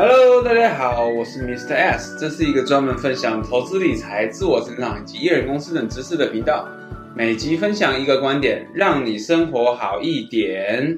Hello，大家好，我是 Mr. S，这是一个专门分享投资理财、自我成长以及艺人公司等知识的频道。每集分享一个观点，让你生活好一点。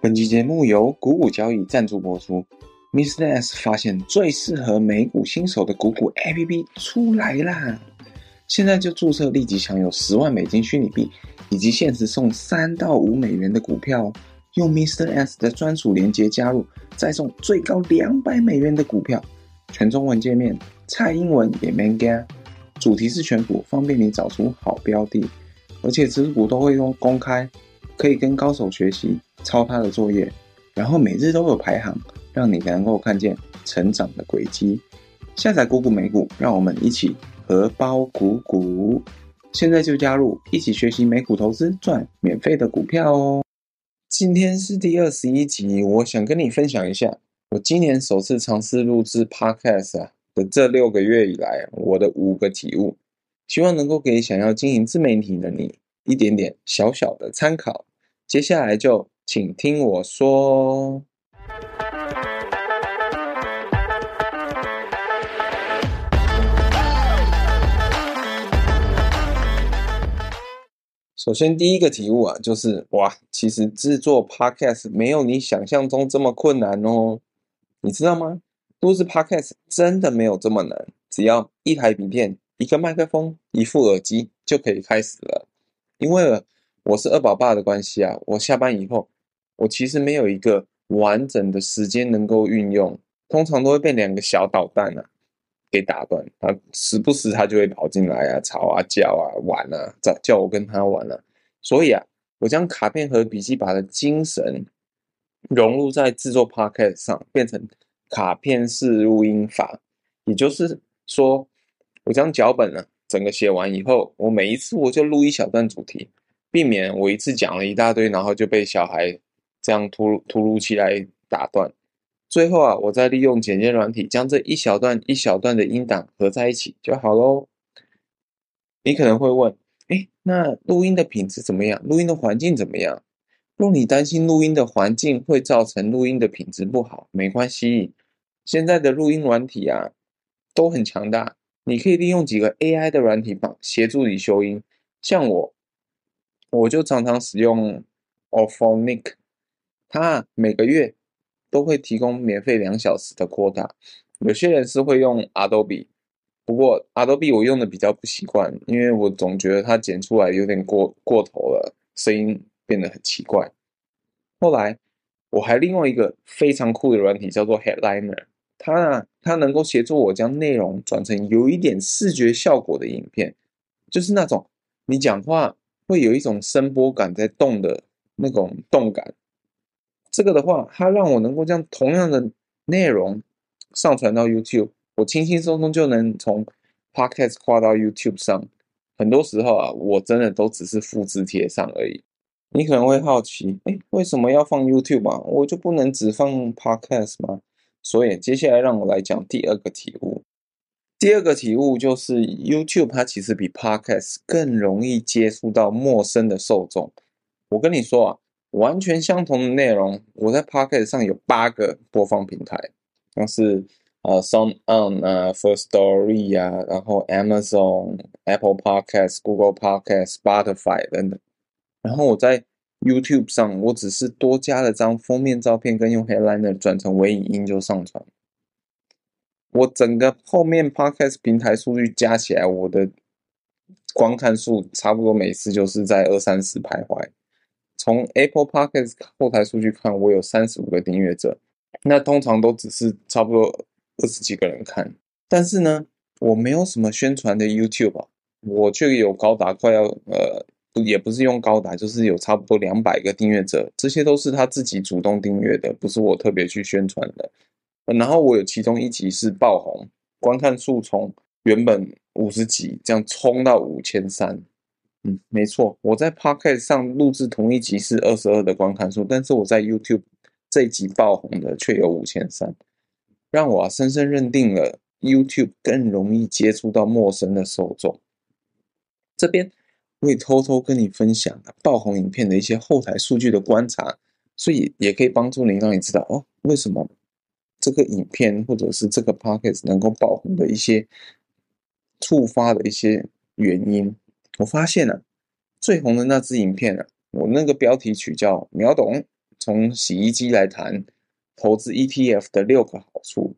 本期节目由股股交易赞助播出。Mr. S 发现最适合美股新手的股股 APP 出来啦！现在就注册，立即享有十万美金虚拟币，以及限时送三到五美元的股票。用 Mr. S 的专属链接加入，再送最高两百美元的股票。全中文界面，蔡英文也没加。主题是选股，方便你找出好标的，而且持股都会用公开，可以跟高手学习抄他的作业，然后每日都有排行，让你能够看见成长的轨迹。下载股股美股，让我们一起荷包鼓鼓。现在就加入，一起学习美股投资，赚免费的股票哦。今天是第二十一集，我想跟你分享一下，我今年首次尝试录制 Podcast 啊的这六个月以来，我的五个体悟，希望能够给想要经营自媒体的你一点点小小的参考。接下来就请听我说。首先，第一个体悟啊，就是哇，其实制作 Podcast 没有你想象中这么困难哦。你知道吗？录制 Podcast 真的没有这么难，只要一台笔电、一个麦克风、一副耳机就可以开始了。因为我是二宝爸的关系啊，我下班以后，我其实没有一个完整的时间能够运用，通常都会被两个小捣蛋啊。给打断，他时不时他就会跑进来啊，吵啊，叫啊，玩啊，叫叫我跟他玩啊。所以啊，我将卡片和笔记本的精神融入在制作 Podcast 上，变成卡片式录音法。也就是说，我将脚本呢整个写完以后，我每一次我就录一小段主题，避免我一次讲了一大堆，然后就被小孩这样突突如其来打断。最后啊，我再利用剪接软体将这一小段一小段的音档合在一起就好喽。你可能会问，诶，那录音的品质怎么样？录音的环境怎么样？若你担心录音的环境会造成录音的品质不好，没关系，现在的录音软体啊都很强大，你可以利用几个 AI 的软体帮协助你修音。像我，我就常常使用 Auphonic，它每个月。都会提供免费两小时的 quota，有些人是会用 Adobe，不过 Adobe 我用的比较不习惯，因为我总觉得它剪出来有点过过头了，声音变得很奇怪。后来我还另外一个非常酷的软体叫做 Headliner，它呢，它能够协助我将内容转成有一点视觉效果的影片，就是那种你讲话会有一种声波感在动的那种动感。这个的话，它让我能够将同样的内容上传到 YouTube，我轻轻松松就能从 Podcast 跨到 YouTube 上。很多时候啊，我真的都只是复制贴上而已。你可能会好奇，哎，为什么要放 YouTube 啊？我就不能只放 Podcast 吗？所以接下来让我来讲第二个体悟。第二个体悟就是 YouTube 它其实比 Podcast 更容易接触到陌生的受众。我跟你说啊。完全相同的内容，我在 Podcast 上有八个播放平台，像是呃 SoundOn 啊、First Story 啊，然后 Amazon、Apple Podcast、Google Podcast、Spotify 等等。然后我在 YouTube 上，我只是多加了张封面照片，跟用 Headliner 转成微影音就上传。我整个后面 Podcast 平台数据加起来，我的观看数差不多每次就是在二三十徘徊。从 Apple Podcast 后台数据看，我有三十五个订阅者，那通常都只是差不多二十几个人看。但是呢，我没有什么宣传的 YouTube 啊，我却有高达快要呃，也不是用高达，就是有差不多两百个订阅者，这些都是他自己主动订阅的，不是我特别去宣传的。然后我有其中一集是爆红，观看数从原本五十几这样冲到五千三。嗯，没错，我在 Podcast 上录制同一集是二十二的观看数，但是我在 YouTube 这一集爆红的却有五千三，让我啊深深认定了 YouTube 更容易接触到陌生的受众。这边我也偷偷跟你分享爆红影片的一些后台数据的观察，所以也可以帮助你，让你知道哦，为什么这个影片或者是这个 podcast 能够爆红的一些触发的一些原因。我发现啊，最红的那支影片啊，我那个标题曲叫“秒懂”，从洗衣机来谈投资 ETF 的六个好处。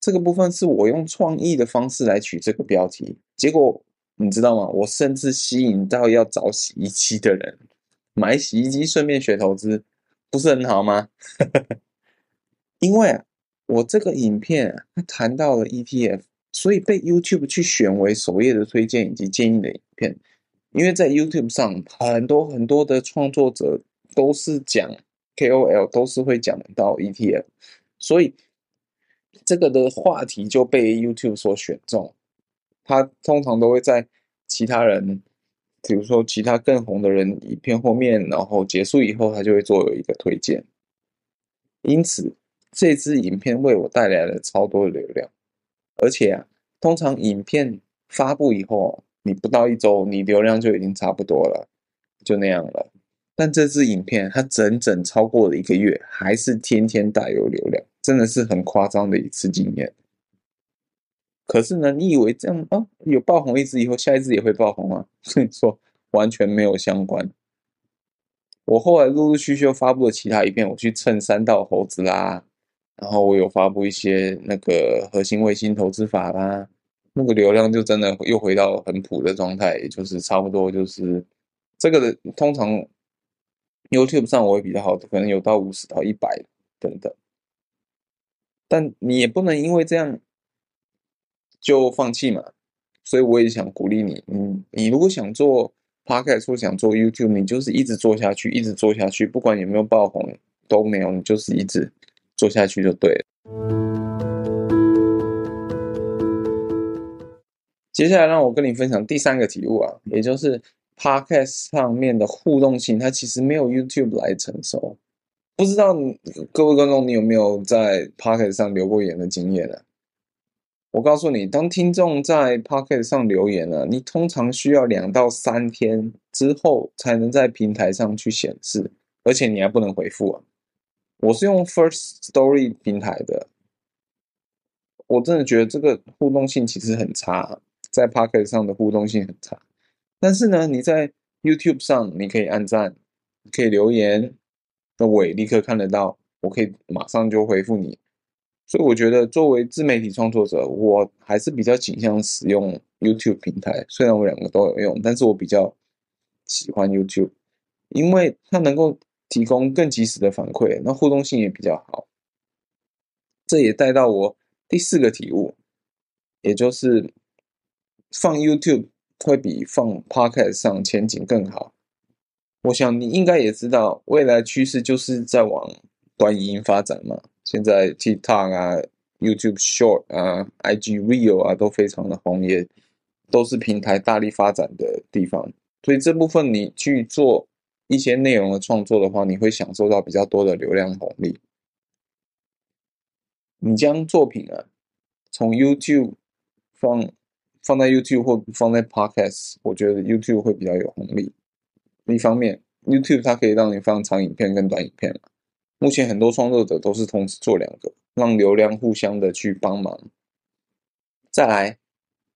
这个部分是我用创意的方式来取这个标题，结果你知道吗？我甚至吸引到要找洗衣机的人买洗衣机，顺便学投资，不是很好吗？因为，我这个影片啊，它谈到了 ETF，所以被 YouTube 去选为首页的推荐以及建议的影片。因为在 YouTube 上，很多很多的创作者都是讲 KOL，都是会讲到 ETF，所以。这个的话题就被 YouTube 所选中，他通常都会在其他人，比如说其他更红的人影片后面，然后结束以后，他就会做有一个推荐。因此，这支影片为我带来了超多的流量，而且啊，通常影片发布以后，你不到一周，你流量就已经差不多了，就那样了。但这支影片它整整超过了一个月，还是天天大有流量。真的是很夸张的一次经验。可是呢，你以为这样啊，有爆红一支以后，下一支也会爆红啊？所以说完全没有相关。我后来陆陆续续又发布了其他影片，我去蹭山道猴子啦，然后我有发布一些那个核心卫星投资法啦，那个流量就真的又回到很普的状态，就是差不多就是这个的。通常 YouTube 上我会比较好，可能有到五十到一百等等。但你也不能因为这样就放弃嘛，所以我也想鼓励你，你你如果想做 Podcast 或想做 YouTube，你就是一直做下去，一直做下去，不管有没有爆红都没有，你就是一直做下去就对了。接下来让我跟你分享第三个题目啊，也就是 Podcast 上面的互动性，它其实没有 YouTube 来成熟。不知道各位观众，你有没有在 Podcast 上留过言的经验呢？我告诉你，当听众在 Podcast 上留言呢，你通常需要两到三天之后才能在平台上去显示，而且你还不能回复啊。我是用 First Story 平台的，我真的觉得这个互动性其实很差，在 Pocket 上的互动性很差。但是呢，你在 YouTube 上你可以按赞，可以留言。那我也立刻看得到，我可以马上就回复你，所以我觉得作为自媒体创作者，我还是比较倾向使用 YouTube 平台。虽然我两个都有用，但是我比较喜欢 YouTube，因为它能够提供更及时的反馈，那互动性也比较好。这也带到我第四个体悟，也就是放 YouTube 会比放 Podcast 上前景更好。我想你应该也知道，未来趋势就是在往短影音发展嘛。现在 TikTok 啊、YouTube Short 啊、IG Reel 啊都非常的红，也都是平台大力发展的地方。所以这部分你去做一些内容的创作的话，你会享受到比较多的流量红利。你将作品啊从 YouTube 放放在 YouTube 或放在 Podcast，我觉得 YouTube 会比较有红利。一方面，YouTube 它可以让你放长影片跟短影片。目前很多创作者都是同时做两个，让流量互相的去帮忙。再来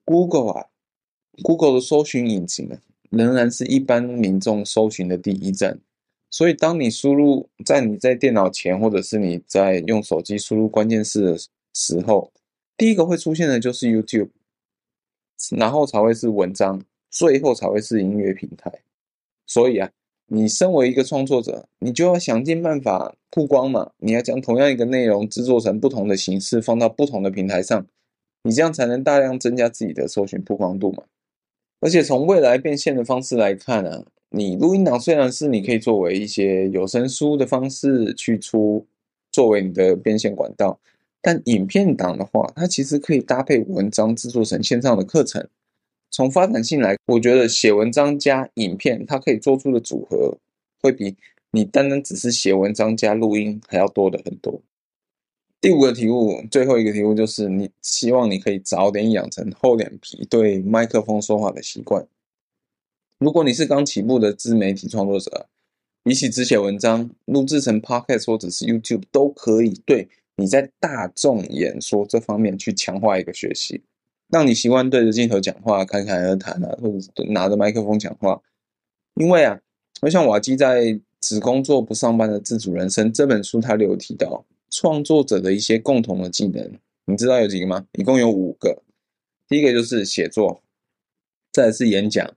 ，Google 啊，Google 的搜寻引擎啊，仍然是一般民众搜寻的第一站。所以，当你输入在你在电脑前，或者是你在用手机输入关键字的时候，第一个会出现的就是 YouTube，然后才会是文章，最后才会是音乐平台。所以啊，你身为一个创作者，你就要想尽办法曝光嘛。你要将同样一个内容制作成不同的形式，放到不同的平台上，你这样才能大量增加自己的搜寻曝光度嘛。而且从未来变现的方式来看啊，你录音档虽然是你可以作为一些有声书的方式去出，作为你的变现管道，但影片档的话，它其实可以搭配文章制作成线上的课程。从发展性来，我觉得写文章加影片，它可以做出的组合，会比你单单只是写文章加录音还要多的很多。第五个题目，最后一个题目就是，你希望你可以早点养成厚脸皮对麦克风说话的习惯。如果你是刚起步的自媒体创作者，比起只写文章，录制成 Podcast 或者是 YouTube 都可以对你在大众演说这方面去强化一个学习，让你习惯对着镜头讲话，侃侃而谈啊，或者拿着麦克风讲话。因为啊，我想瓦基在《只工作不上班的自主人生》这本书，他里有提到创作者的一些共同的技能，你知道有几个吗？一共有五个。第一个就是写作，再是演讲，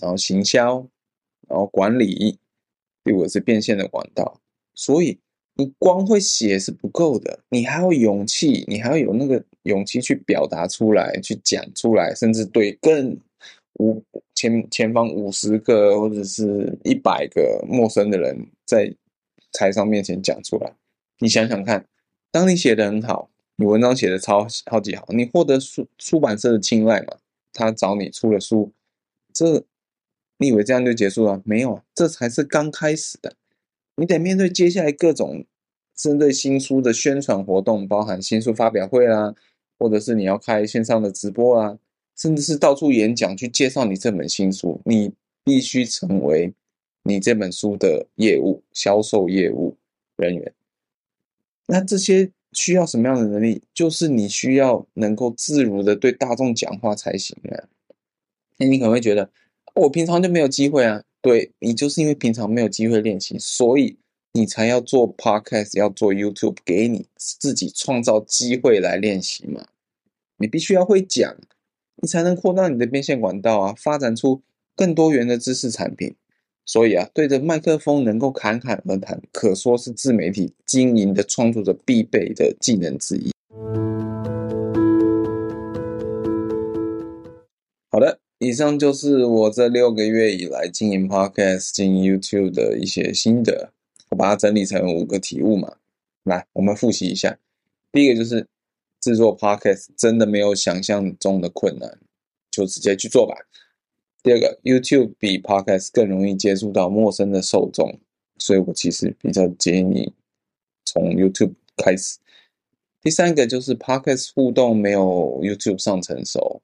然后行销，然后管理，第五个是变现的管道。所以你光会写是不够的，你还要勇气，你还要有那个勇气去表达出来，去讲出来，甚至对更五前前方五十个或者是一百个陌生的人在台上面前讲出来。你想想看，当你写的很好。你文章写的超超级好，你获得出出版社的青睐嘛？他找你出了书，这你以为这样就结束了？没有，这才是刚开始的。你得面对接下来各种针对新书的宣传活动，包含新书发表会啦，或者是你要开线上的直播啊，甚至是到处演讲去介绍你这本新书。你必须成为你这本书的业务销售业务人员。那这些。需要什么样的能力？就是你需要能够自如的对大众讲话才行啊。那你可能会觉得，我平常就没有机会啊。对，你就是因为平常没有机会练习，所以你才要做 Podcast，要做 YouTube，给你自己创造机会来练习嘛。你必须要会讲，你才能扩大你的变现管道啊，发展出更多元的知识产品。所以啊，对着麦克风能够侃侃而谈，可说是自媒体经营的创作者必备的技能之一。好的，以上就是我这六个月以来经营 Podcast、经营 YouTube 的一些心得，我把它整理成五个体悟嘛。来，我们复习一下。第一个就是制作 Podcast 真的没有想象中的困难，就直接去做吧。第二个，YouTube 比 Podcast 更容易接触到陌生的受众，所以我其实比较建议你从 YouTube 开始。第三个就是 Podcast 互动没有 YouTube 上成熟，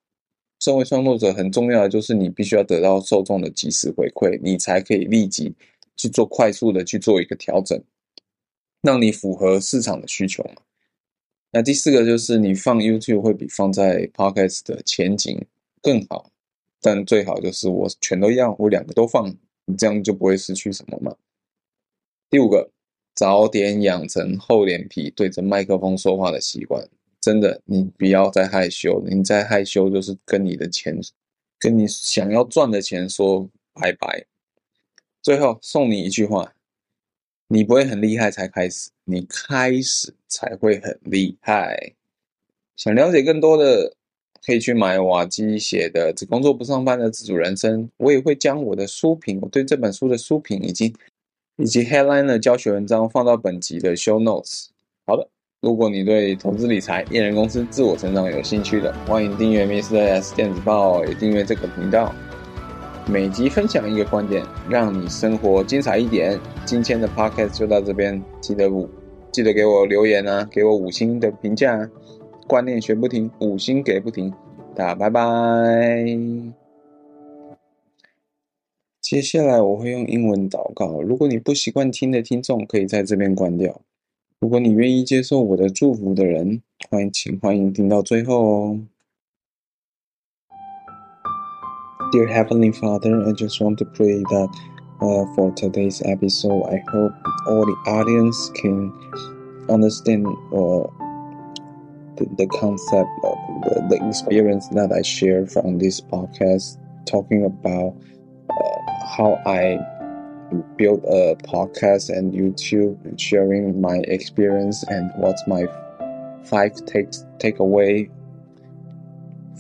身为创作者很重要的就是你必须要得到受众的即时回馈，你才可以立即去做快速的去做一个调整，让你符合市场的需求嘛。那第四个就是你放 YouTube 会比放在 Podcast 的前景更好。但最好就是我全都要，我两个都放，你这样就不会失去什么嘛。第五个，早点养成厚脸皮对着麦克风说话的习惯。真的，你不要再害羞，你再害羞就是跟你的钱，跟你想要赚的钱说拜拜。最后送你一句话：你不会很厉害才开始，你开始才会很厉害。想了解更多的。可以去买瓦基写的《只工作不上班的自主人生》，我也会将我的书评，我对这本书的书评以及以及 headline 的教学文章放到本集的 show notes。好的，如果你对投资理财、一人公司、自我成长有兴趣的，欢迎订阅 Mr. S 电子报，也订阅这个频道。每集分享一个观点，让你生活精彩一点。今天的 podcast 就到这边，记得五记得给我留言啊，给我五星的评价。观念学不停，五星给不停，大家拜拜。接下来我会用英文祷告，如果你不习惯听的听众，可以在这边关掉。如果你愿意接受我的祝福的人，欢迎请欢迎听到最后哦。Dear Heavenly Father, I just want to pray that, uh, for today's episode, I hope all the audience can understand, uh, the, the concept of the, the experience that I share from this podcast, talking about uh, how I built a podcast and YouTube, sharing my experience and what's my five takes takeaway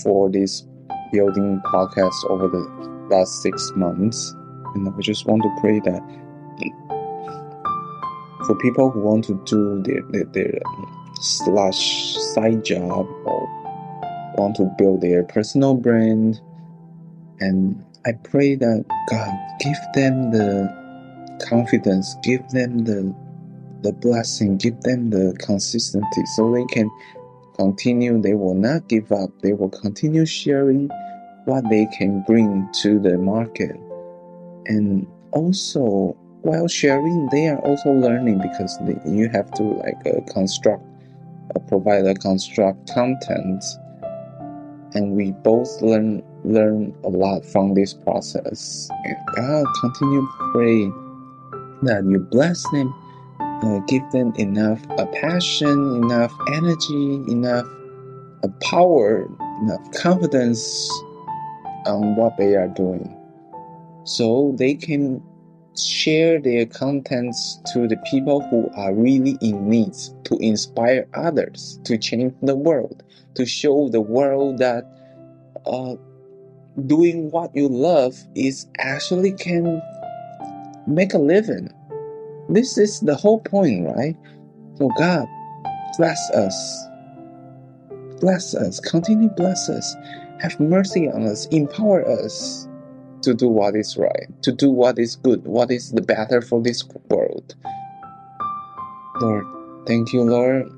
for this building podcast over the last six months. And I just want to pray that for people who want to do their their, their slash side job or want to build their personal brand. And I pray that God give them the confidence, give them the the blessing, give them the consistency so they can continue. They will not give up. They will continue sharing what they can bring to the market. And also, while sharing, they are also learning because they, you have to like uh, construct uh, provider construct content, and we both learn learn a lot from this process. And God continue praying that you bless them, uh, give them enough uh, passion, enough energy, enough uh, power, enough confidence on what they are doing, so they can share their contents to the people who are really in need to inspire others to change the world to show the world that uh, doing what you love is actually can make a living. This is the whole point right? So god bless us. Bless us. Continue bless us. Have mercy on us. Empower us to do what is right, to do what is good, what is the better for this world. Lord, thank you, Lord.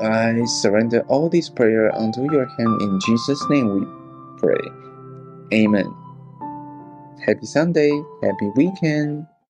I surrender all this prayer unto your hand. In Jesus' name we pray. Amen. Happy Sunday, happy weekend.